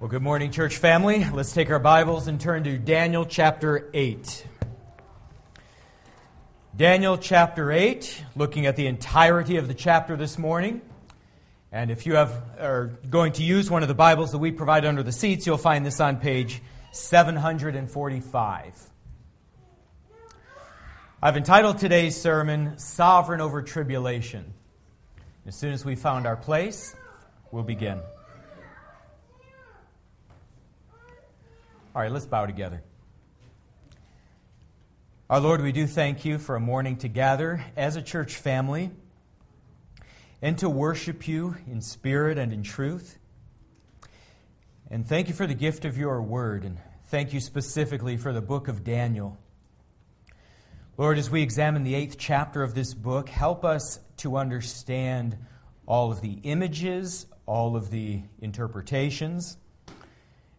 Well, good morning, church family. Let's take our Bibles and turn to Daniel chapter 8. Daniel chapter 8, looking at the entirety of the chapter this morning. And if you have, are going to use one of the Bibles that we provide under the seats, you'll find this on page 745. I've entitled today's sermon, Sovereign Over Tribulation. As soon as we found our place, we'll begin. All right, let's bow together. Our Lord, we do thank you for a morning to gather as a church family and to worship you in spirit and in truth. And thank you for the gift of your word, and thank you specifically for the book of Daniel. Lord, as we examine the eighth chapter of this book, help us to understand all of the images, all of the interpretations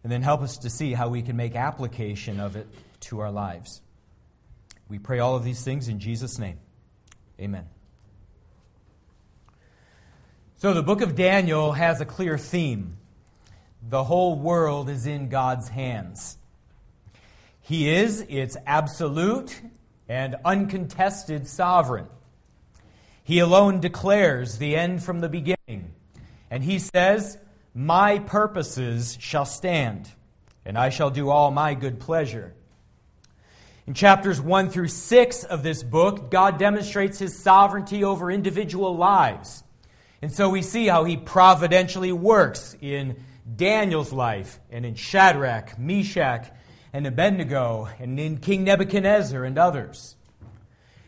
and then help us to see how we can make application of it to our lives. We pray all of these things in Jesus' name. Amen. So, the book of Daniel has a clear theme. The whole world is in God's hands. He is its absolute and uncontested sovereign. He alone declares the end from the beginning. And he says, my purposes shall stand, and I shall do all my good pleasure. In chapters 1 through 6 of this book, God demonstrates his sovereignty over individual lives. And so we see how he providentially works in Daniel's life, and in Shadrach, Meshach, and Abednego, and in King Nebuchadnezzar and others.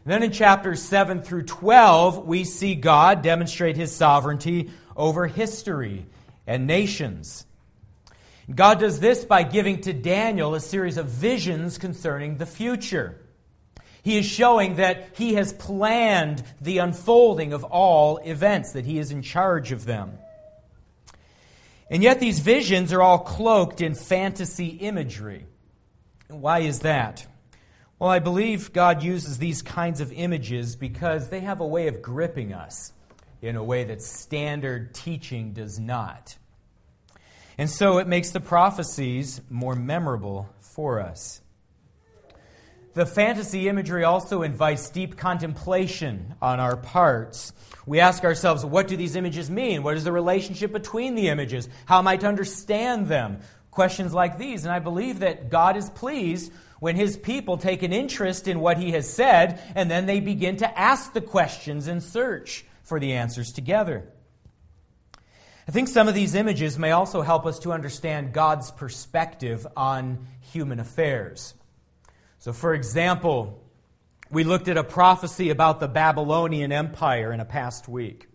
And then in chapters 7 through 12, we see God demonstrate his sovereignty over history and nations. God does this by giving to Daniel a series of visions concerning the future. He is showing that he has planned the unfolding of all events, that he is in charge of them. And yet, these visions are all cloaked in fantasy imagery. Why is that? Well, I believe God uses these kinds of images because they have a way of gripping us in a way that standard teaching does not. And so it makes the prophecies more memorable for us. The fantasy imagery also invites deep contemplation on our parts. We ask ourselves, what do these images mean? What is the relationship between the images? How am I to understand them? Questions like these. And I believe that God is pleased when his people take an interest in what he has said and then they begin to ask the questions and search for the answers together. I think some of these images may also help us to understand God's perspective on human affairs. So, for example, we looked at a prophecy about the Babylonian Empire in a past week.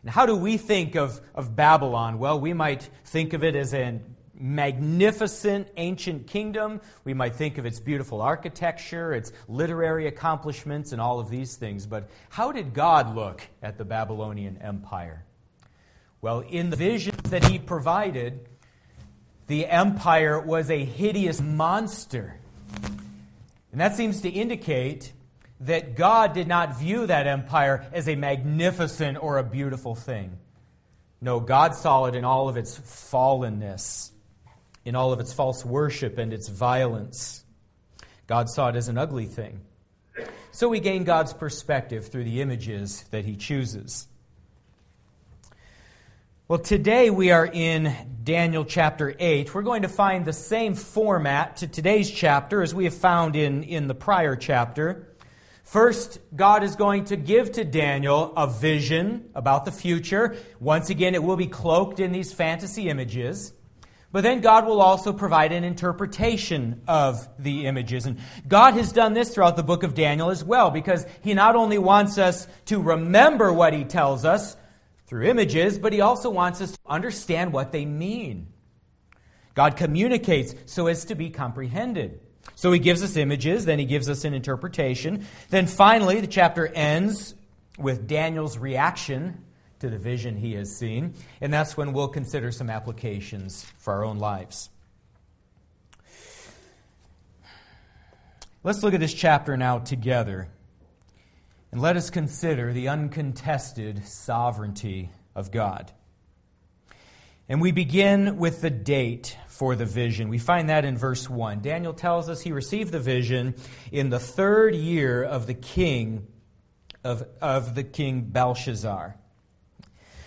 And how do we think of, of Babylon? Well, we might think of it as a magnificent ancient kingdom. We might think of its beautiful architecture, its literary accomplishments, and all of these things. But how did God look at the Babylonian Empire? Well, in the visions that he provided, the empire was a hideous monster. And that seems to indicate that God did not view that empire as a magnificent or a beautiful thing. No, God saw it in all of its fallenness in all of its false worship and its violence. God saw it as an ugly thing. So we gain God's perspective through the images that he chooses. Well, today we are in Daniel chapter 8. We're going to find the same format to today's chapter as we have found in, in the prior chapter. First, God is going to give to Daniel a vision about the future. Once again, it will be cloaked in these fantasy images. But then God will also provide an interpretation of the images. And God has done this throughout the book of Daniel as well, because He not only wants us to remember what He tells us through images, but He also wants us to understand what they mean. God communicates so as to be comprehended. So He gives us images, then He gives us an interpretation. Then finally, the chapter ends with Daniel's reaction to the vision he has seen. And that's when we'll consider some applications for our own lives. Let's look at this chapter now together. And let us consider the uncontested sovereignty of God. And we begin with the date for the vision. We find that in verse 1. Daniel tells us he received the vision in the third year of the king of, of the king Belshazzar.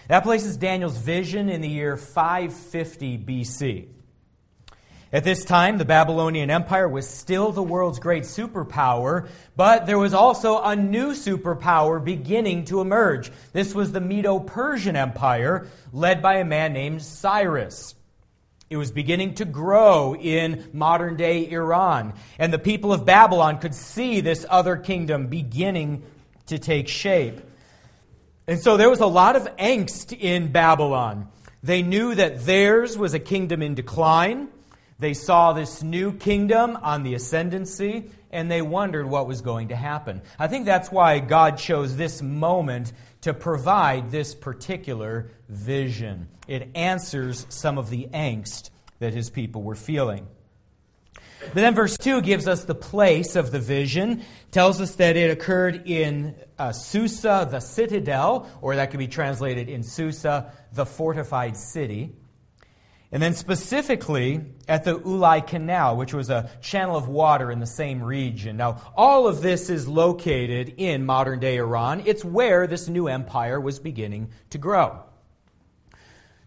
That places Daniel's vision in the year 550 BC. At this time, the Babylonian Empire was still the world's great superpower, but there was also a new superpower beginning to emerge. This was the Medo Persian Empire, led by a man named Cyrus. It was beginning to grow in modern day Iran, and the people of Babylon could see this other kingdom beginning to take shape. And so there was a lot of angst in Babylon. They knew that theirs was a kingdom in decline. They saw this new kingdom on the ascendancy, and they wondered what was going to happen. I think that's why God chose this moment to provide this particular vision. It answers some of the angst that his people were feeling. But then verse 2 gives us the place of the vision, tells us that it occurred in uh, Susa, the citadel, or that could be translated in Susa, the fortified city. And then specifically at the Ulai Canal, which was a channel of water in the same region. Now, all of this is located in modern day Iran. It's where this new empire was beginning to grow.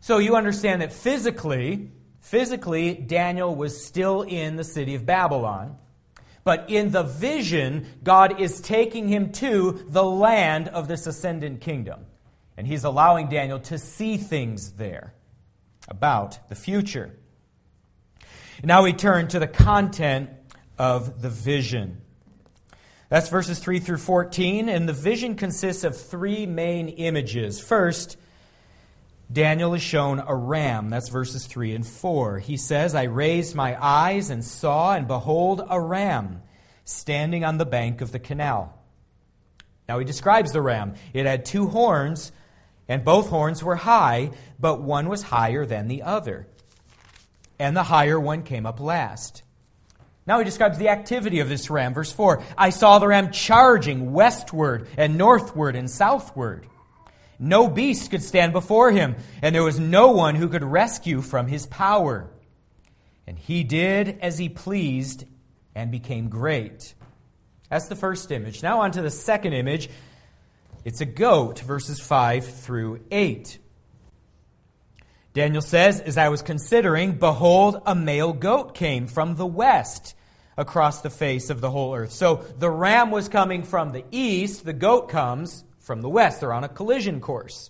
So you understand that physically, physically, Daniel was still in the city of Babylon. But in the vision, God is taking him to the land of this ascendant kingdom. And he's allowing Daniel to see things there about the future. Now we turn to the content of the vision. That's verses 3 through 14, and the vision consists of three main images. First, Daniel is shown a ram. That's verses 3 and 4. He says, I raised my eyes and saw, and behold, a ram standing on the bank of the canal. Now he describes the ram. It had two horns and both horns were high, but one was higher than the other. And the higher one came up last. Now he describes the activity of this ram. Verse 4 I saw the ram charging westward and northward and southward. No beast could stand before him, and there was no one who could rescue from his power. And he did as he pleased and became great. That's the first image. Now, on to the second image. It's a goat, verses 5 through 8. Daniel says, As I was considering, behold, a male goat came from the west across the face of the whole earth. So the ram was coming from the east, the goat comes from the west. They're on a collision course.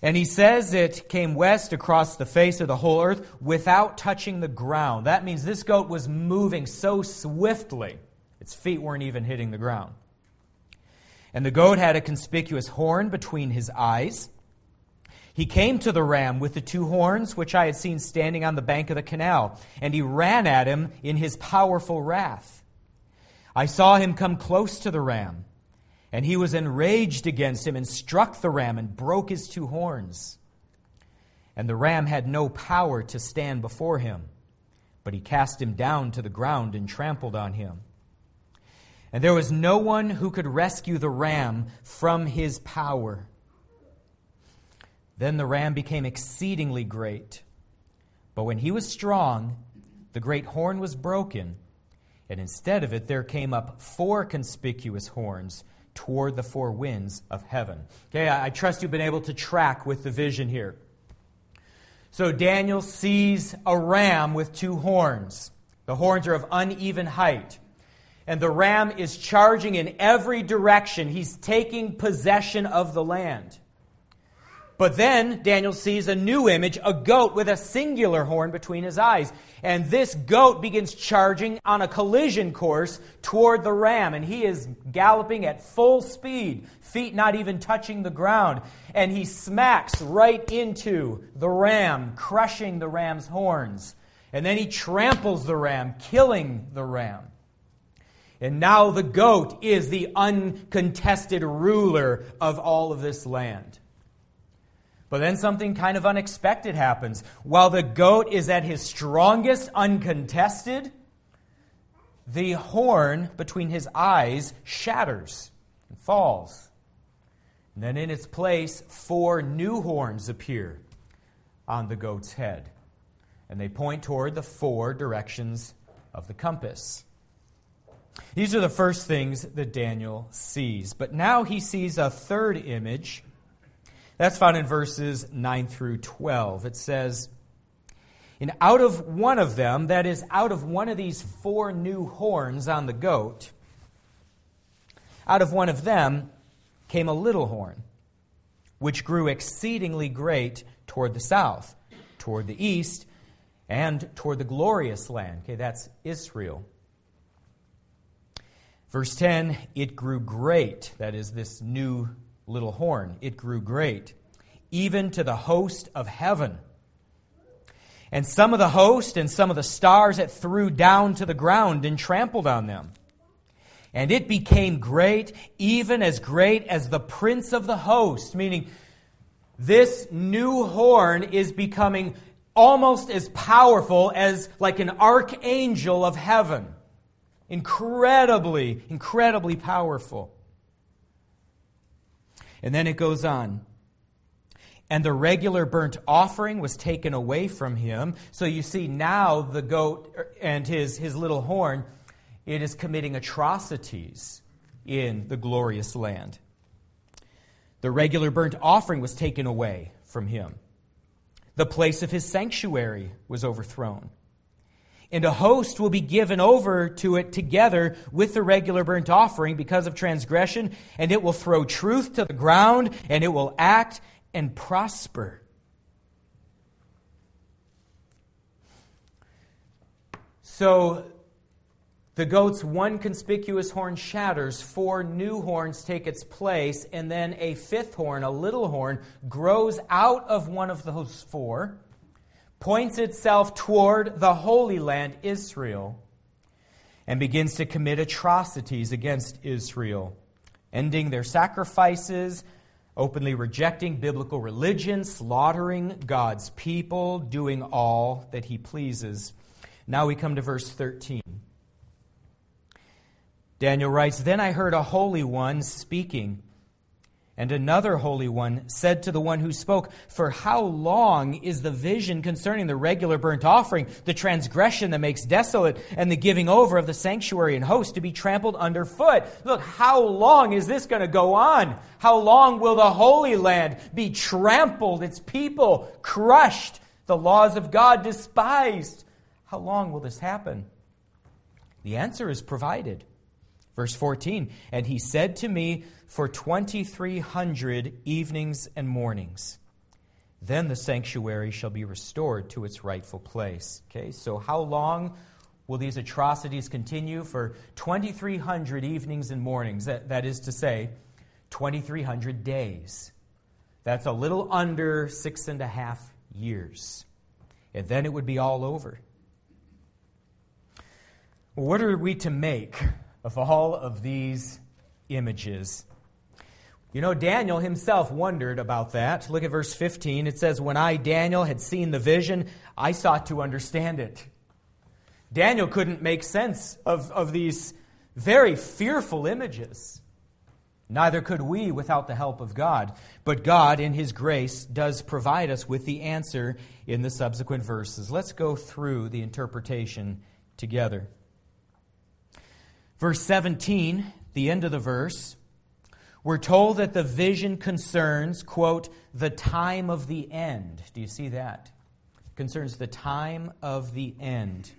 And he says it came west across the face of the whole earth without touching the ground. That means this goat was moving so swiftly, its feet weren't even hitting the ground. And the goat had a conspicuous horn between his eyes. He came to the ram with the two horns, which I had seen standing on the bank of the canal, and he ran at him in his powerful wrath. I saw him come close to the ram, and he was enraged against him and struck the ram and broke his two horns. And the ram had no power to stand before him, but he cast him down to the ground and trampled on him. And there was no one who could rescue the ram from his power. Then the ram became exceedingly great. But when he was strong, the great horn was broken, and instead of it, there came up four conspicuous horns toward the four winds of heaven. Okay, I trust you've been able to track with the vision here. So Daniel sees a ram with two horns. The horns are of uneven height and the ram is charging in every direction. He's taking possession of the land. But then Daniel sees a new image, a goat with a singular horn between his eyes. And this goat begins charging on a collision course toward the ram. And he is galloping at full speed, feet not even touching the ground. And he smacks right into the ram, crushing the ram's horns. And then he tramples the ram, killing the ram. And now the goat is the uncontested ruler of all of this land. But then something kind of unexpected happens. While the goat is at his strongest, uncontested, the horn between his eyes shatters and falls. And then in its place, four new horns appear on the goat's head. And they point toward the four directions of the compass. These are the first things that Daniel sees. But now he sees a third image. That's found in verses 9 through 12. It says, And out of one of them, that is, out of one of these four new horns on the goat, out of one of them came a little horn, which grew exceedingly great toward the south, toward the east, and toward the glorious land. Okay, that's Israel. Verse 10 it grew great, that is, this new little horn. It grew great, even to the host of heaven. And some of the host and some of the stars it threw down to the ground and trampled on them. And it became great, even as great as the prince of the host, meaning this new horn is becoming almost as powerful as like an archangel of heaven. Incredibly, incredibly powerful. And then it goes on. And the regular burnt offering was taken away from him. So you see now the goat and his, his little horn it is committing atrocities in the glorious land. The regular burnt offering was taken away from him. The place of his sanctuary was overthrown. And a host will be given over to it together with the regular burnt offering because of transgression, and it will throw truth to the ground, and it will act and prosper. So the goat's one conspicuous horn shatters, four new horns take its place, and then a fifth horn, a little horn, grows out of one of those four, points itself toward the Holy Land, Israel, and begins to commit atrocities against Israel, ending their sacrifices, openly rejecting biblical religion, slaughtering God's people, doing all that he pleases. Now we come to verse 13. Daniel writes Then I heard a holy one speaking. And another holy one said to the one who spoke, For how long is the vision concerning the regular burnt offering, the transgression that makes desolate, and the giving over of the sanctuary and host to be trampled underfoot? Look, how long is this going to go on? How long will the Holy Land be trampled, its people crushed, the laws of God despised? How long will this happen? The answer is provided. Verse 14, and he said to me, For 2,300 evenings and mornings, then the sanctuary shall be restored to its rightful place. Okay, so how long will these atrocities continue? For 2,300 evenings and mornings. That, that is to say, 2,300 days. That's a little under six and a half years. And then it would be all over. What are we to make of all of these images. You know, Daniel himself wondered about that. Look at verse 15. It says, When I, Daniel, had seen the vision, I sought to understand it. Daniel couldn't make sense of, of these very fearful images. Neither could we without the help of God. But God, in His grace, does provide us with the answer in the subsequent verses. Let's go through the interpretation together. Verse 17, the end of the verse, we're told that the vision concerns, quote, the time of the end. Do you see that? Concerns the time of the end.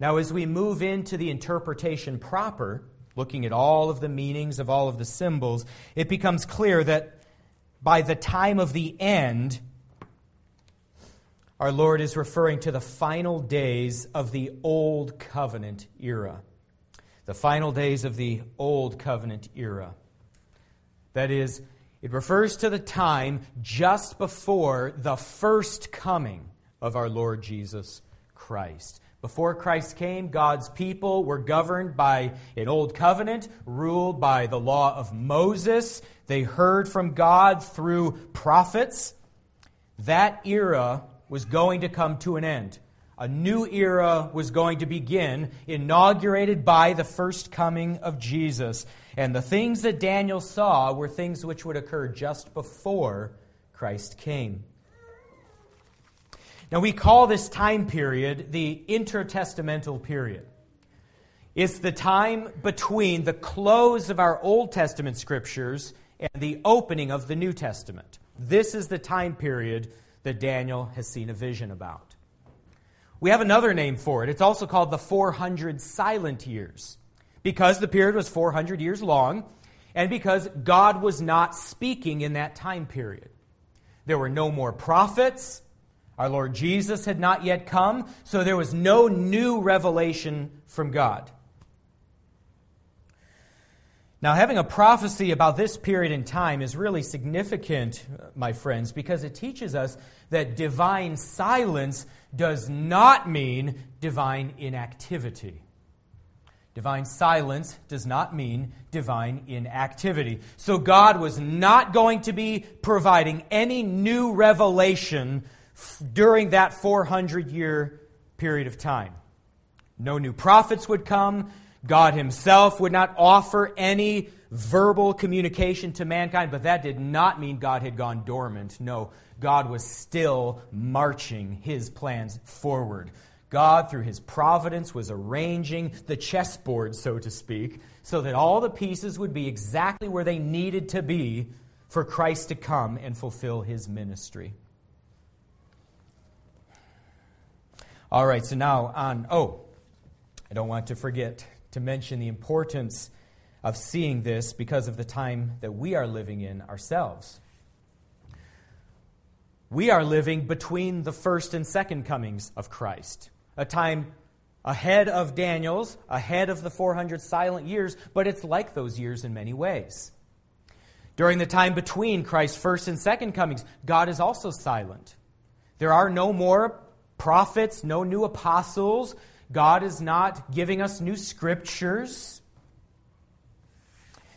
Now, as we move into the interpretation proper, looking at all of the meanings of all of the symbols, it becomes clear that by the time of the end, our Lord is referring to the final days of the Old Covenant era. The final days of the Old Covenant era. That is, it refers to the time just before the first coming of our Lord Jesus Christ. Before Christ came, God's people were governed by an old covenant, ruled by the law of Moses. They heard from God through prophets. That era was going to come to an end. A new era was going to begin, inaugurated by the first coming of Jesus. And the things that Daniel saw were things which would occur just before Christ came. Now, we call this time period the intertestamental period. It's the time between the close of our Old Testament scriptures and the opening of the New Testament. This is the time period that Daniel has seen a vision about. We have another name for it. It's also called the 400 silent years because the period was 400 years long and because God was not speaking in that time period. There were no more prophets. Our Lord Jesus had not yet come, so there was no new revelation from God. Now, having a prophecy about this period in time is really significant, my friends, because it teaches us that divine silence does not mean divine inactivity. Divine silence does not mean divine inactivity. So, God was not going to be providing any new revelation during that 400 year period of time. No new prophets would come. God Himself would not offer any verbal communication to mankind, but that did not mean God had gone dormant. No, God was still marching His plans forward. God, through His providence, was arranging the chessboard, so to speak, so that all the pieces would be exactly where they needed to be for Christ to come and fulfill His ministry. All right, so now on. Oh, I don't want to forget to mention the importance of seeing this because of the time that we are living in ourselves. We are living between the first and second comings of Christ, a time ahead of Daniel's, ahead of the 400 silent years, but it's like those years in many ways. During the time between Christ's first and second comings, God is also silent. There are no more prophets, no new apostles, God is not giving us new scriptures.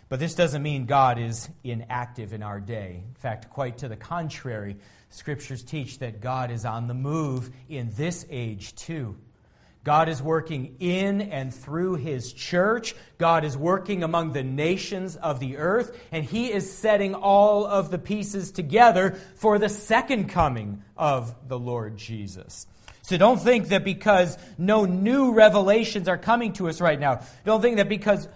But this doesn't mean God is inactive in our day. In fact, quite to the contrary, scriptures teach that God is on the move in this age too. God is working in and through his church. God is working among the nations of the earth, and he is setting all of the pieces together for the second coming of the Lord Jesus. So don't think that because no new revelations are coming to us right now, don't think that because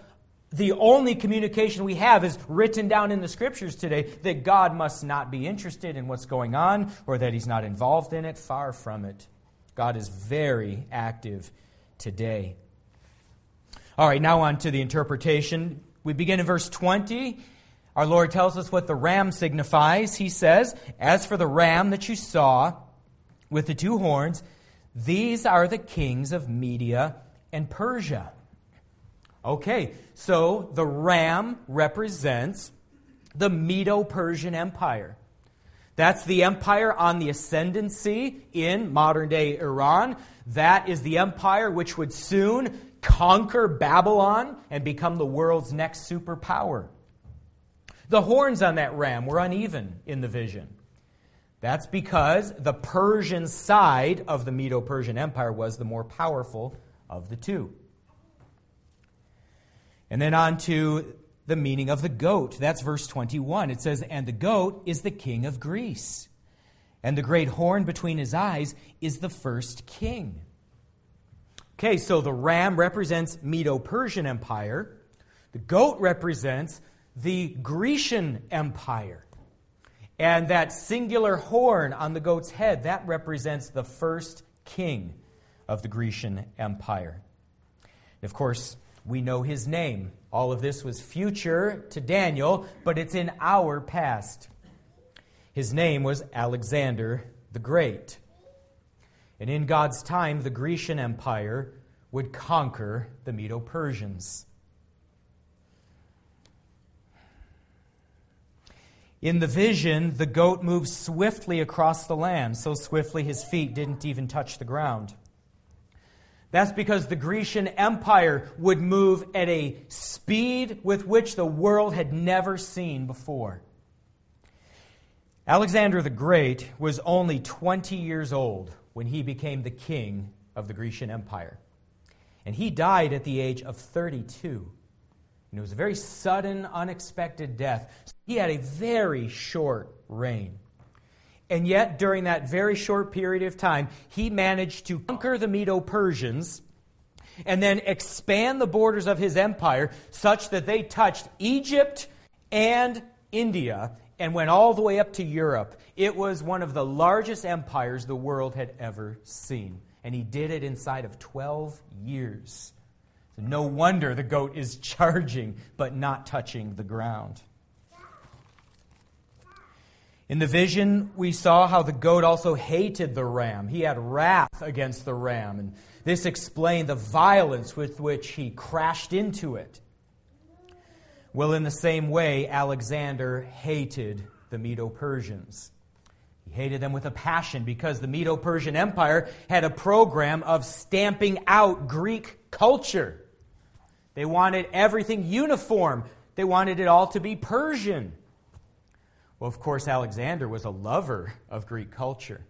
the only communication we have is written down in the scriptures today that God must not be interested in what's going on or that he's not involved in it. Far from it. God is very active today. All right, now on to the interpretation. We begin in verse 20. Our Lord tells us what the ram signifies. He says, As for the ram that you saw with the two horns, these are the kings of Media and Persia. Okay, so the ram represents the Medo Persian Empire. That's the empire on the ascendancy in modern day Iran. That is the empire which would soon conquer Babylon and become the world's next superpower. The horns on that ram were uneven in the vision. That's because the Persian side of the Medo Persian Empire was the more powerful of the two. And then on to the meaning of the goat. That's verse 21. It says, And the goat is the king of Greece, and the great horn between his eyes is the first king. Okay, so the ram represents Medo Persian Empire, the goat represents the Grecian Empire. And that singular horn on the goat's head, that represents the first king of the Grecian Empire. And of course, we know his name. All of this was future to Daniel, but it's in our past. His name was Alexander the Great. And in God's time, the Grecian Empire would conquer the Medo Persians. In the vision, the goat moved swiftly across the land, so swiftly his feet didn't even touch the ground. That's because the Grecian Empire would move at a speed with which the world had never seen before. Alexander the Great was only 20 years old when he became the king of the Grecian Empire. And he died at the age of 32. And it was a very sudden, unexpected death. He had a very short reign. And yet, during that very short period of time, he managed to conquer the Medo Persians and then expand the borders of his empire such that they touched Egypt and India and went all the way up to Europe. It was one of the largest empires the world had ever seen. And he did it inside of 12 years. So no wonder the goat is charging but not touching the ground. In the vision, we saw how the goat also hated the ram. He had wrath against the ram, and this explained the violence with which he crashed into it. Well, in the same way, Alexander hated the Medo Persians. He hated them with a passion because the Medo Persian Empire had a program of stamping out Greek culture. They wanted everything uniform, they wanted it all to be Persian. Well, of course, Alexander was a lover of Greek culture.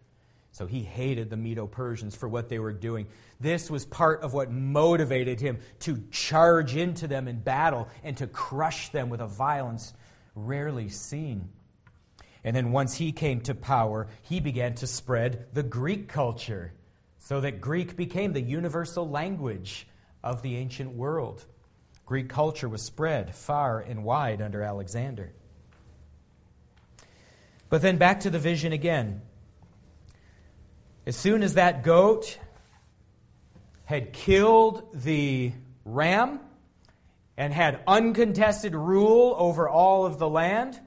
So he hated the Medo Persians for what they were doing. This was part of what motivated him to charge into them in battle and to crush them with a violence rarely seen. And then once he came to power, he began to spread the Greek culture so that Greek became the universal language of the ancient world. Greek culture was spread far and wide under Alexander. But then back to the vision again. As soon as that goat had killed the ram and had uncontested rule over all of the land,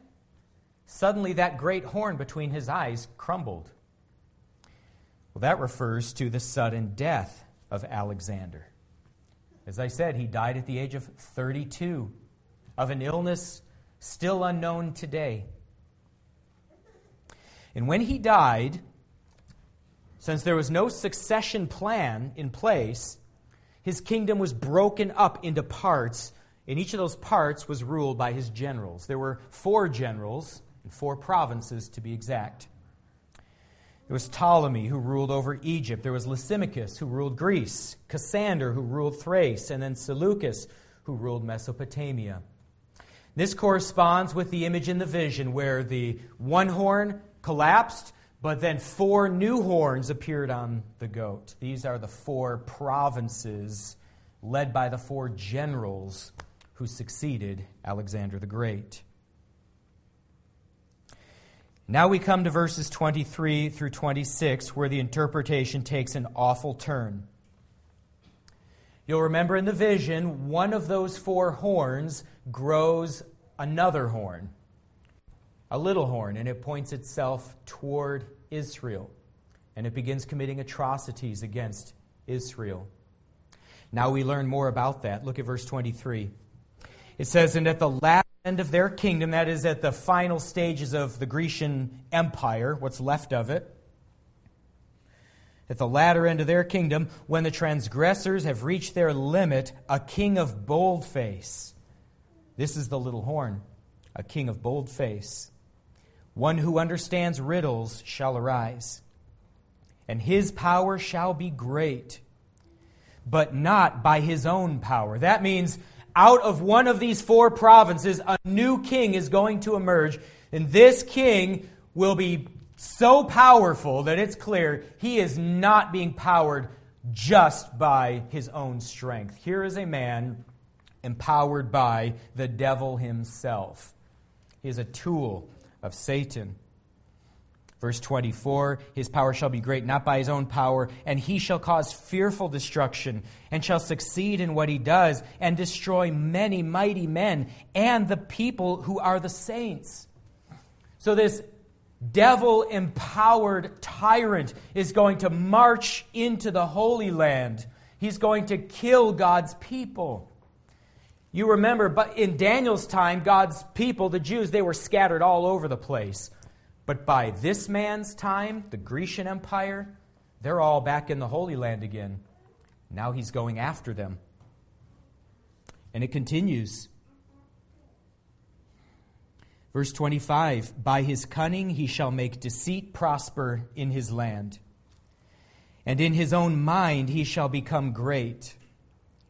suddenly that great horn between his eyes crumbled. Well, that refers to the sudden death of Alexander. As I said, he died at the age of 32 of an illness still unknown today. And when he died, since there was no succession plan in place, his kingdom was broken up into parts, and each of those parts was ruled by his generals. There were four generals and four provinces to be exact. There was Ptolemy, who ruled over Egypt. There was Lysimachus, who ruled Greece. Cassander, who ruled Thrace. And then Seleucus, who ruled Mesopotamia. This corresponds with the image in the vision where the one horn collapsed, but then four new horns appeared on the goat. These are the four provinces led by the four generals who succeeded Alexander the Great. Now we come to verses 23 through 26, where the interpretation takes an awful turn. You'll remember in the vision, one of those four horns grows another horn a little horn, and it points itself toward Israel. And it begins committing atrocities against Israel. Now we learn more about that. Look at verse 23. It says, And at the last end of their kingdom, that is, at the final stages of the Grecian Empire, what's left of it, at the latter end of their kingdom, when the transgressors have reached their limit, a king of bold face. This is the little horn, a king of bold face one who understands riddles shall arise, and his power shall be great, but not by his own power. That means out of one of these four provinces, a new king is going to emerge, and this king will be so powerful that it's clear he is not being powered just by his own strength. Here is a man empowered by the devil himself. He is a tool of Satan. Verse 24 His power shall be great, not by his own power, and he shall cause fearful destruction, and shall succeed in what he does, and destroy many mighty men, and the people who are the saints. So, this devil empowered tyrant is going to march into the Holy Land. He's going to kill God's people. You remember, but in Daniel's time, God's people, the Jews, they were scattered all over the place. But by this man's time, the Grecian Empire, they're all back in the Holy Land again. Now he's going after them. And it continues. Verse 25 By his cunning he shall make deceit prosper in his land. and in his own mind he shall become great.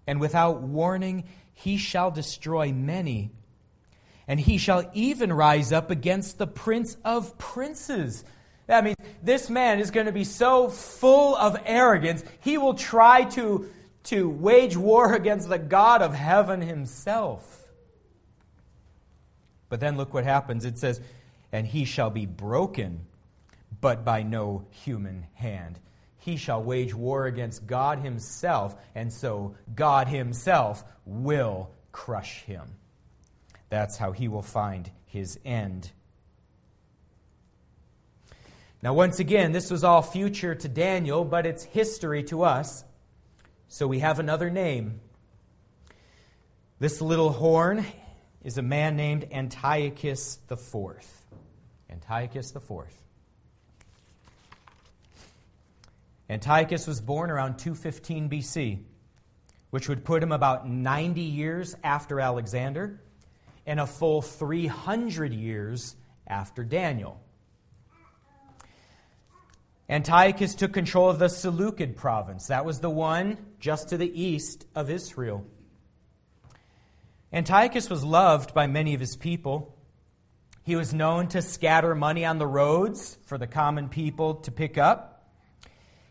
And without warning he shall destroy many. And he shall even rise up against the prince of princes. That means this man is going to be so full of arrogance, he will try to, to wage war against the God of heaven himself. But then look what happens. It says, And he shall be broken, but by no human hand. He shall wage war against God himself, and so God himself will crush him. That's how he will find his end. Now, once again, this was all future to Daniel, but it's history to us. So we have another name. This little horn is a man named Antiochus IV. Antiochus IV. Antiochus was born around 215 BC, which would put him about 90 years after Alexander and a full 300 years after Daniel. Antiochus took control of the Seleucid province. That was the one just to the east of Israel. Antiochus was loved by many of his people. He was known to scatter money on the roads for the common people to pick up.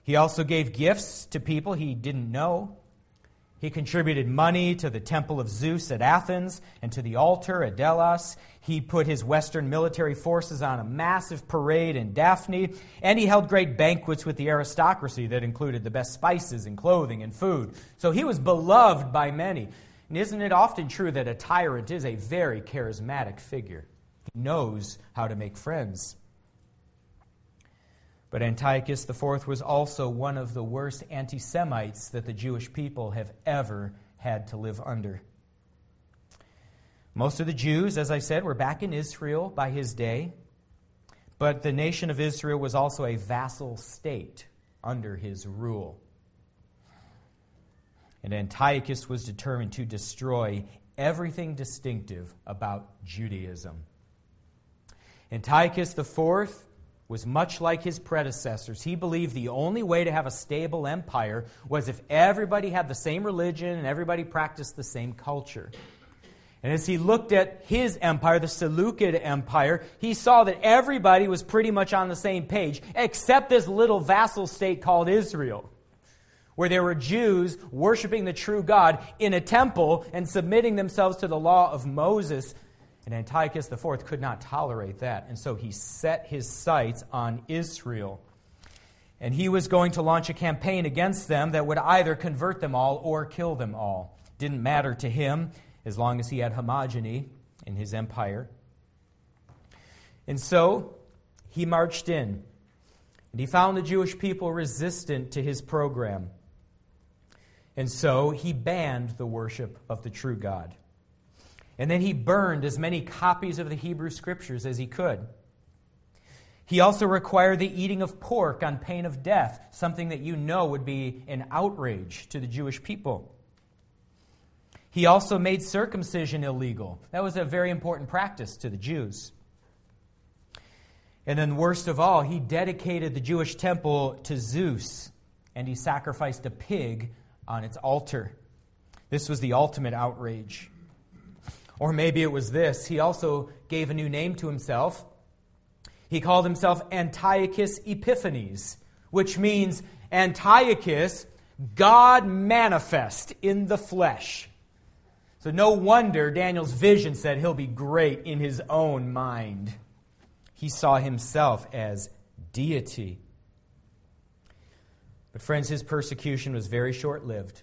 He also gave gifts to people he didn't know. He contributed money to the temple of Zeus at Athens and to the altar at Delos. He put his Western military forces on a massive parade in Daphne, and he held great banquets with the aristocracy that included the best spices and clothing and food. So he was beloved by many. And isn't it often true that a tyrant is a very charismatic figure? He knows how to make friends. But Antiochus IV was also one of the worst anti Semites that the Jewish people have ever had to live under. Most of the Jews, as I said, were back in Israel by his day, but the nation of Israel was also a vassal state under his rule. And Antiochus was determined to destroy everything distinctive about Judaism. Antiochus IV was much like his predecessors. He believed the only way to have a stable empire was if everybody had the same religion and everybody practiced the same culture. And as he looked at his empire, the Seleucid Empire, he saw that everybody was pretty much on the same page, except this little vassal state called Israel, where there were Jews worshiping the true God in a temple and submitting themselves to the law of Moses and Antiochus IV could not tolerate that, and so he set his sights on Israel. And he was going to launch a campaign against them that would either convert them all or kill them all. Didn't matter to him as long as he had homogeny in his empire. And so he marched in, and he found the Jewish people resistant to his program. And so he banned the worship of the true God. And then he burned as many copies of the Hebrew Scriptures as he could. He also required the eating of pork on pain of death, something that you know would be an outrage to the Jewish people. He also made circumcision illegal. That was a very important practice to the Jews. And then, worst of all, he dedicated the Jewish temple to Zeus, and he sacrificed a pig on its altar. This was the ultimate outrage. Or maybe it was this. He also gave a new name to himself. He called himself Antiochus Epiphanes, which means Antiochus, God manifest in the flesh. So no wonder Daniel's vision said he'll be great in his own mind. He saw himself as deity. But, friends, his persecution was very short lived.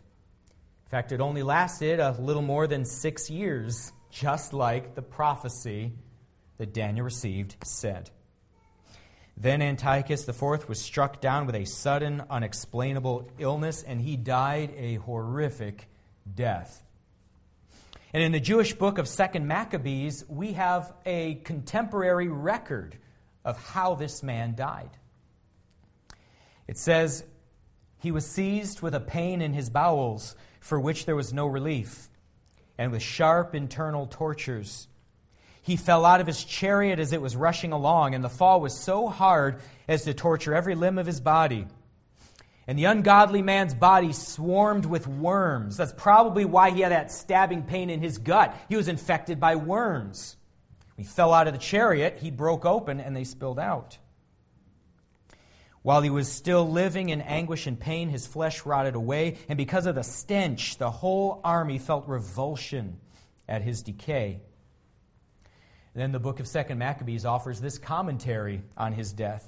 In fact, it only lasted a little more than six years just like the prophecy that Daniel received said. Then Antiochus IV was struck down with a sudden, unexplainable illness, and he died a horrific death. And in the Jewish book of Second Maccabees, we have a contemporary record of how this man died. It says, He was seized with a pain in his bowels for which there was no relief and with sharp internal tortures. He fell out of his chariot as it was rushing along, and the fall was so hard as to torture every limb of his body. And the ungodly man's body swarmed with worms. That's probably why he had that stabbing pain in his gut. He was infected by worms. He fell out of the chariot, he broke open, and they spilled out. While he was still living in anguish and pain, his flesh rotted away, and because of the stench, the whole army felt revulsion at his decay. Then the book of Second Maccabees offers this commentary on his death.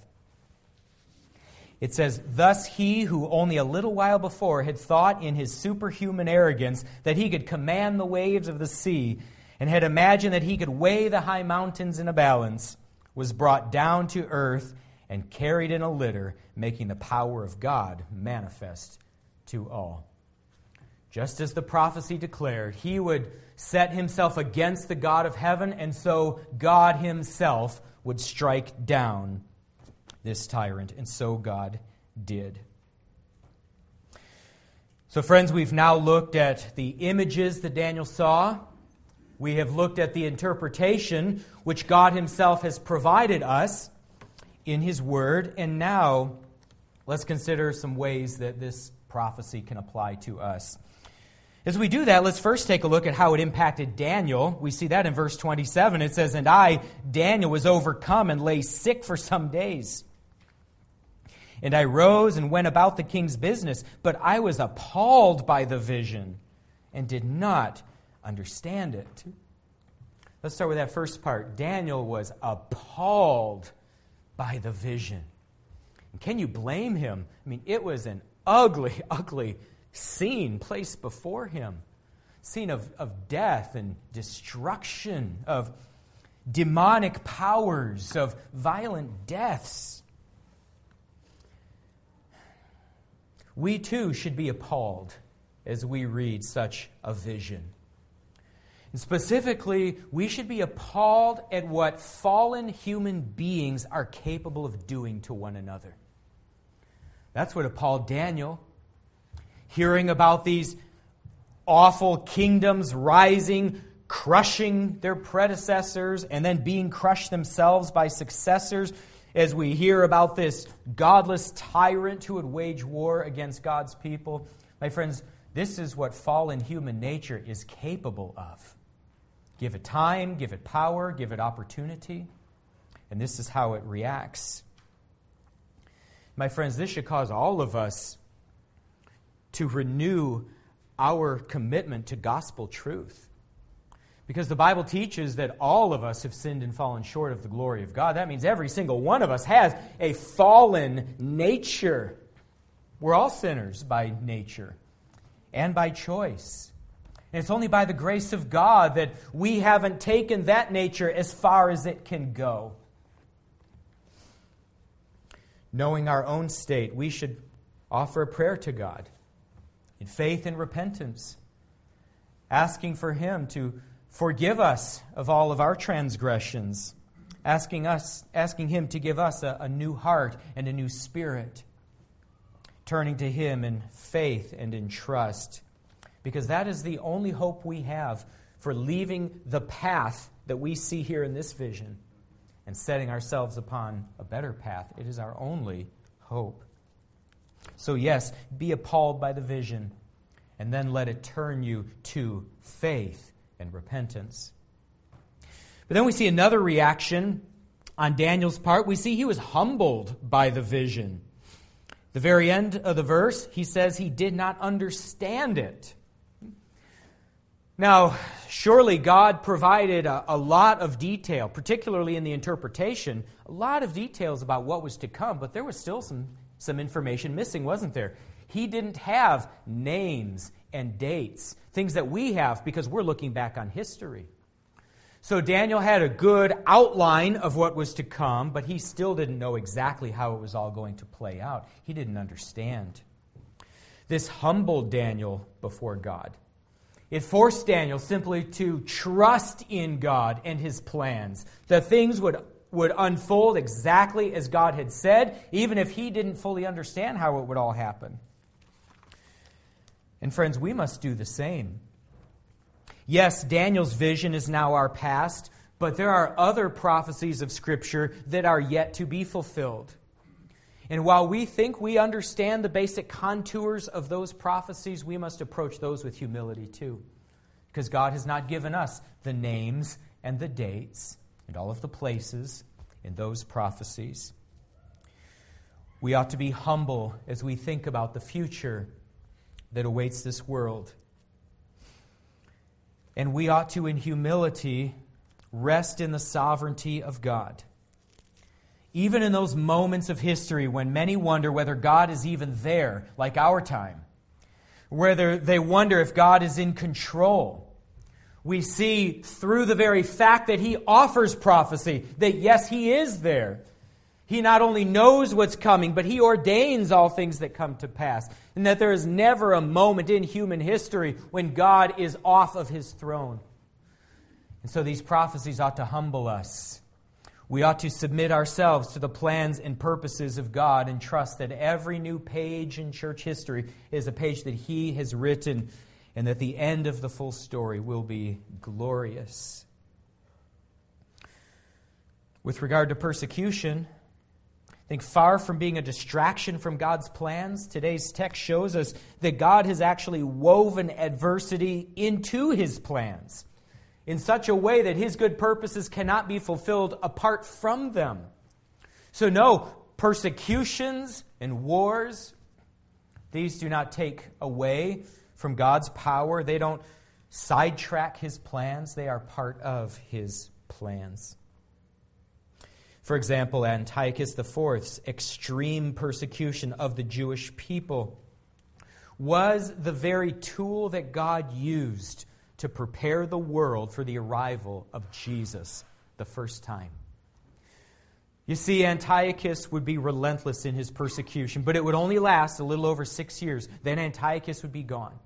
It says, Thus he who only a little while before had thought in his superhuman arrogance that he could command the waves of the sea and had imagined that he could weigh the high mountains in a balance was brought down to earth and carried in a litter, making the power of God manifest to all. Just as the prophecy declared, he would set himself against the God of heaven, and so God himself would strike down this tyrant. And so God did. So, friends, we've now looked at the images that Daniel saw. We have looked at the interpretation which God Himself has provided us in His Word. And now, let's consider some ways that this prophecy can apply to us. As we do that, let's first take a look at how it impacted Daniel. We see that in verse 27. It says, And I, Daniel, was overcome and lay sick for some days. And I rose and went about the king's business, but I was appalled by the vision and did not understand it. Let's start with that first part. Daniel was appalled by the vision. And can you blame him? I mean, it was an ugly, ugly scene placed before him scene of, of death and destruction, of demonic powers, of violent deaths. We too should be appalled as we read such a vision. And specifically, we should be appalled at what fallen human beings are capable of doing to one another. That's what appalled Daniel. Hearing about these awful kingdoms rising, crushing their predecessors, and then being crushed themselves by successors as we hear about this godless tyrant who would wage war against God's people. My friends, this is what fallen human nature is capable of. Give it time, give it power, give it opportunity, and this is how it reacts. My friends, this should cause all of us to renew our commitment to gospel truth. Because the Bible teaches that all of us have sinned and fallen short of the glory of God. That means every single one of us has a fallen nature. We're all sinners by nature and by choice. And it's only by the grace of God that we haven't taken that nature as far as it can go. Knowing our own state, we should offer a prayer to God in faith and repentance, asking for Him to forgive us of all of our transgressions, asking us, asking Him to give us a, a new heart and a new spirit, turning to Him in faith and in trust, because that is the only hope we have for leaving the path that we see here in this vision and setting ourselves upon a better path. It is our only hope. So, yes, be appalled by the vision, and then let it turn you to faith and repentance. But then we see another reaction on Daniel's part. We see he was humbled by the vision. The very end of the verse, he says he did not understand it. Now, surely God provided a, a, lot of detail, particularly in the interpretation, a lot of details about what was to come, but there was still some, some information missing, wasn't there? He didn't have names and dates, things that we have because we're looking back on history. So Daniel had a good outline of what was to come, but he still didn't know exactly how it was all going to play out. He didn't understand. This humbled Daniel before God. It forced Daniel simply to trust in God and his plans, that things would, would unfold exactly as God had said, even if he didn't fully understand how it would all happen. And friends, we must do the same. Yes, Daniel's vision is now our past, but there are other prophecies of Scripture that are yet to be fulfilled. And while we think we understand the basic contours of those prophecies, we must approach those with humility too. Because God has not given us the names and the dates and all of the places in those prophecies. We ought to be humble as we think about the future that awaits this world. And we ought to, in humility, rest in the sovereignty of God. Even in those moments of history when many wonder whether God is even there, like our time, whether they wonder if God is in control, we see through the very fact that He offers prophecy that yes, He is there. He not only knows what's coming, but He ordains all things that come to pass. And that there is never a moment in human history when God is off of His throne. And so these prophecies ought to humble us. We ought to submit ourselves to the plans and purposes of God and trust that every new page in church history is a page that He has written and that the end of the full story will be glorious. With regard to persecution, I think far from being a distraction from God's plans, today's text shows us that God has actually woven adversity into his plans in such a way that his good purposes cannot be fulfilled apart from them. So, no, persecutions and wars, these do not take away from God's power. They don't sidetrack his plans, they are part of his plans. For example, Antiochus IV's extreme persecution of the Jewish people was the very tool that God used to prepare the world for the arrival of Jesus the first time. You see, Antiochus would be relentless in his persecution, but it would only last a little over six years. Then Antiochus would be gone.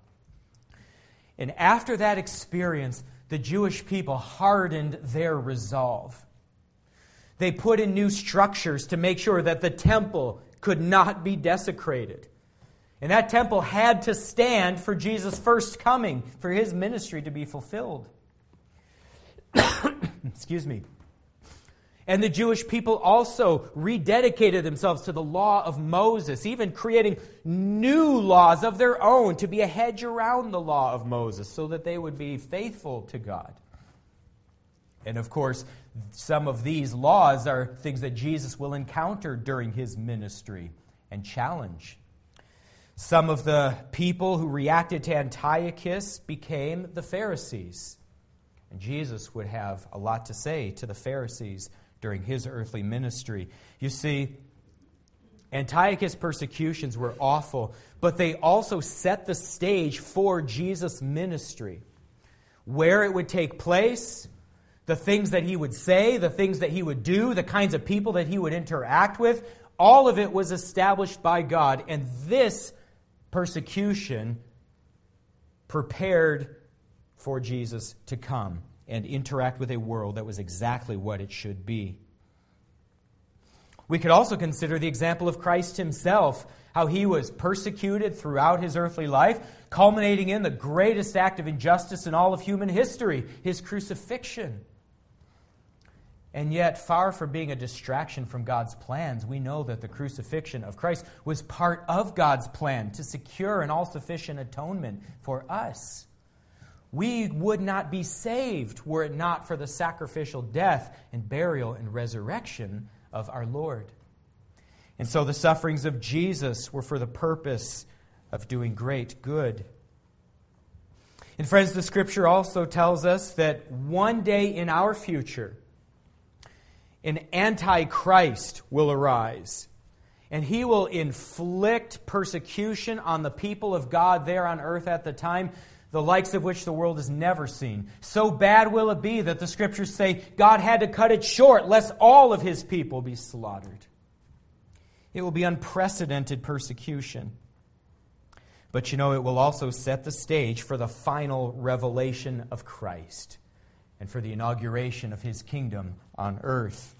And after that experience, the Jewish people hardened their resolve. They put in new structures to make sure that the temple could not be desecrated. And that temple had to stand for Jesus' first coming, for his ministry to be fulfilled. Excuse me. And the Jewish people also rededicated themselves to the law of Moses, even creating new laws of their own to be a hedge around the law of Moses so that they would be faithful to God. And of course, some of these laws are things that Jesus will encounter during his ministry and challenge. Some of the people who reacted to Antiochus became the Pharisees. And Jesus would have a lot to say to the Pharisees during his earthly ministry. You see, Antiochus' persecutions were awful, but they also set the stage for Jesus' ministry. Where it would take place, the things that he would say, the things that he would do, the kinds of people that he would interact with, all of it was established by God. And this persecution prepared for Jesus to come and interact with a world that was exactly what it should be. We could also consider the example of Christ himself, how he was persecuted throughout his earthly life, culminating in the greatest act of injustice in all of human history, his crucifixion. And yet, far from being a distraction from God's plans, we know that the crucifixion of Christ was part of God's plan to secure an all sufficient atonement for us. We would not be saved were it not for the sacrificial death and burial and resurrection of our Lord. And so the sufferings of Jesus were for the purpose of doing great good. And friends, the scripture also tells us that one day in our future, an antichrist will arise. And he will inflict persecution on the people of God there on earth at the time, the likes of which the world has never seen. So bad will it be that the scriptures say God had to cut it short, lest all of his people be slaughtered. It will be unprecedented persecution. But you know, it will also set the stage for the final revelation of Christ and for the inauguration of his kingdom on earth.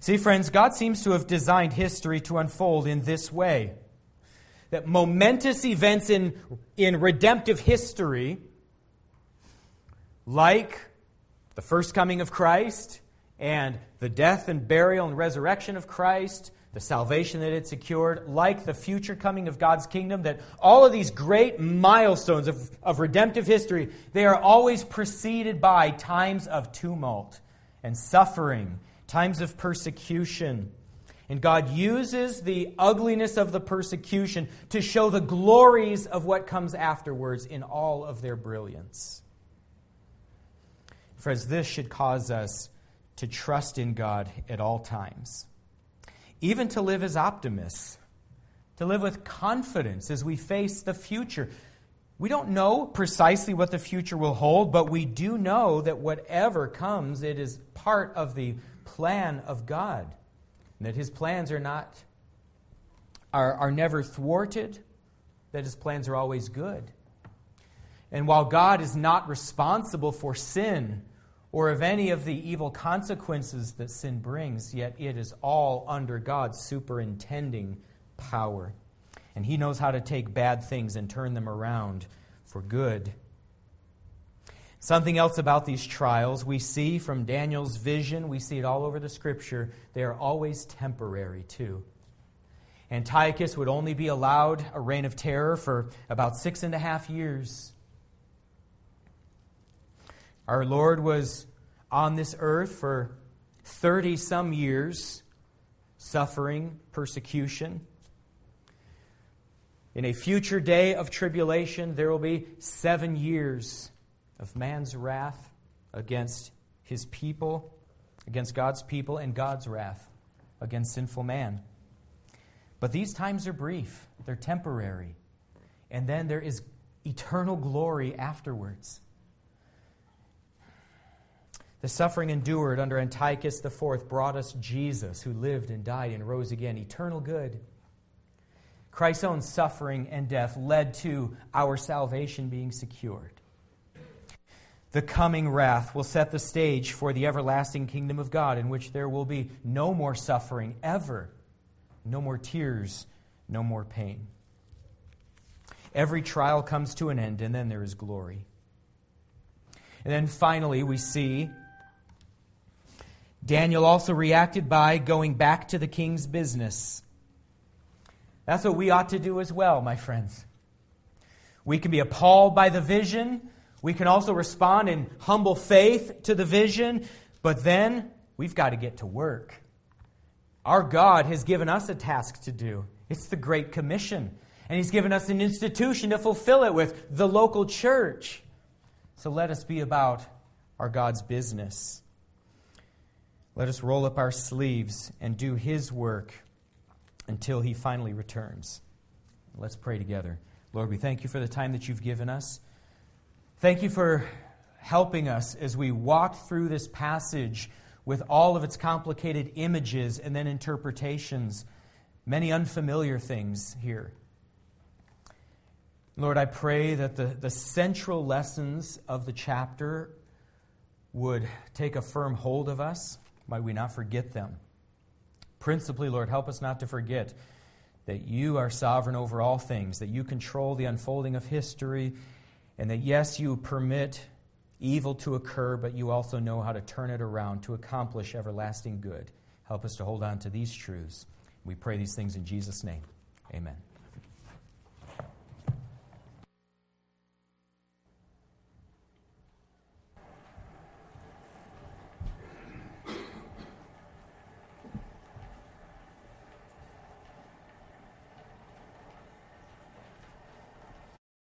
See, friends, God seems to have designed history to unfold in this way that momentous events in, in redemptive history, like the first coming of Christ and the death and burial and resurrection of Christ, the salvation that it secured, like the future coming of God's kingdom, that all of these great milestones of, of redemptive history, they are always preceded by times of tumult and suffering, times of persecution. And God uses the ugliness of the persecution to show the glories of what comes afterwards in all of their brilliance. Friends, this should cause us to trust in God at all times even to live as optimists, to live with confidence as we face the future. We don't know precisely what the future will hold, but we do know that whatever comes, it is part of the plan of God. And that his plans are not are, are never thwarted, that his plans are always good. And while God is not responsible for sin, or of any of the evil consequences that sin brings, yet it is all under God's superintending power. And He knows how to take bad things and turn them around for good. Something else about these trials we see from Daniel's vision, we see it all over the scripture, they are always temporary too. Antiochus would only be allowed a reign of terror for about six and a half years. Our Lord was on this earth for 30 some years, suffering persecution. In a future day of tribulation, there will be seven years of man's wrath against his people, against God's people, and God's wrath against sinful man. But these times are brief, they're temporary. And then there is eternal glory afterwards. The suffering endured under Antiochus IV brought us Jesus, who lived and died and rose again, eternal good. Christ's own suffering and death led to our salvation being secured. The coming wrath will set the stage for the everlasting kingdom of God, in which there will be no more suffering ever, no more tears, no more pain. Every trial comes to an end, and then there is glory. And then finally, we see Daniel also reacted by going back to the king's business. That's what we ought to do as well, my friends. We can be appalled by the vision. We can also respond in humble faith to the vision. But then we've got to get to work. Our God has given us a task to do. It's the Great Commission. And He's given us an institution to fulfill it with the local church. So let us be about our God's business. Let us roll up our sleeves and do His work until He finally returns. Let's pray together. Lord, we thank you for the time that you've given us. Thank you for helping us as we walk through this passage with all of its complicated images and then interpretations, many unfamiliar things here. Lord, I pray that the, the central lessons of the chapter would take a firm hold of us. Might we not forget them? Principally, Lord, help us not to forget that you are sovereign over all things, that you control the unfolding of history, and that, yes, you permit evil to occur, but you also know how to turn it around to accomplish everlasting good. Help us to hold on to these truths. We pray these things in Jesus' name. Amen.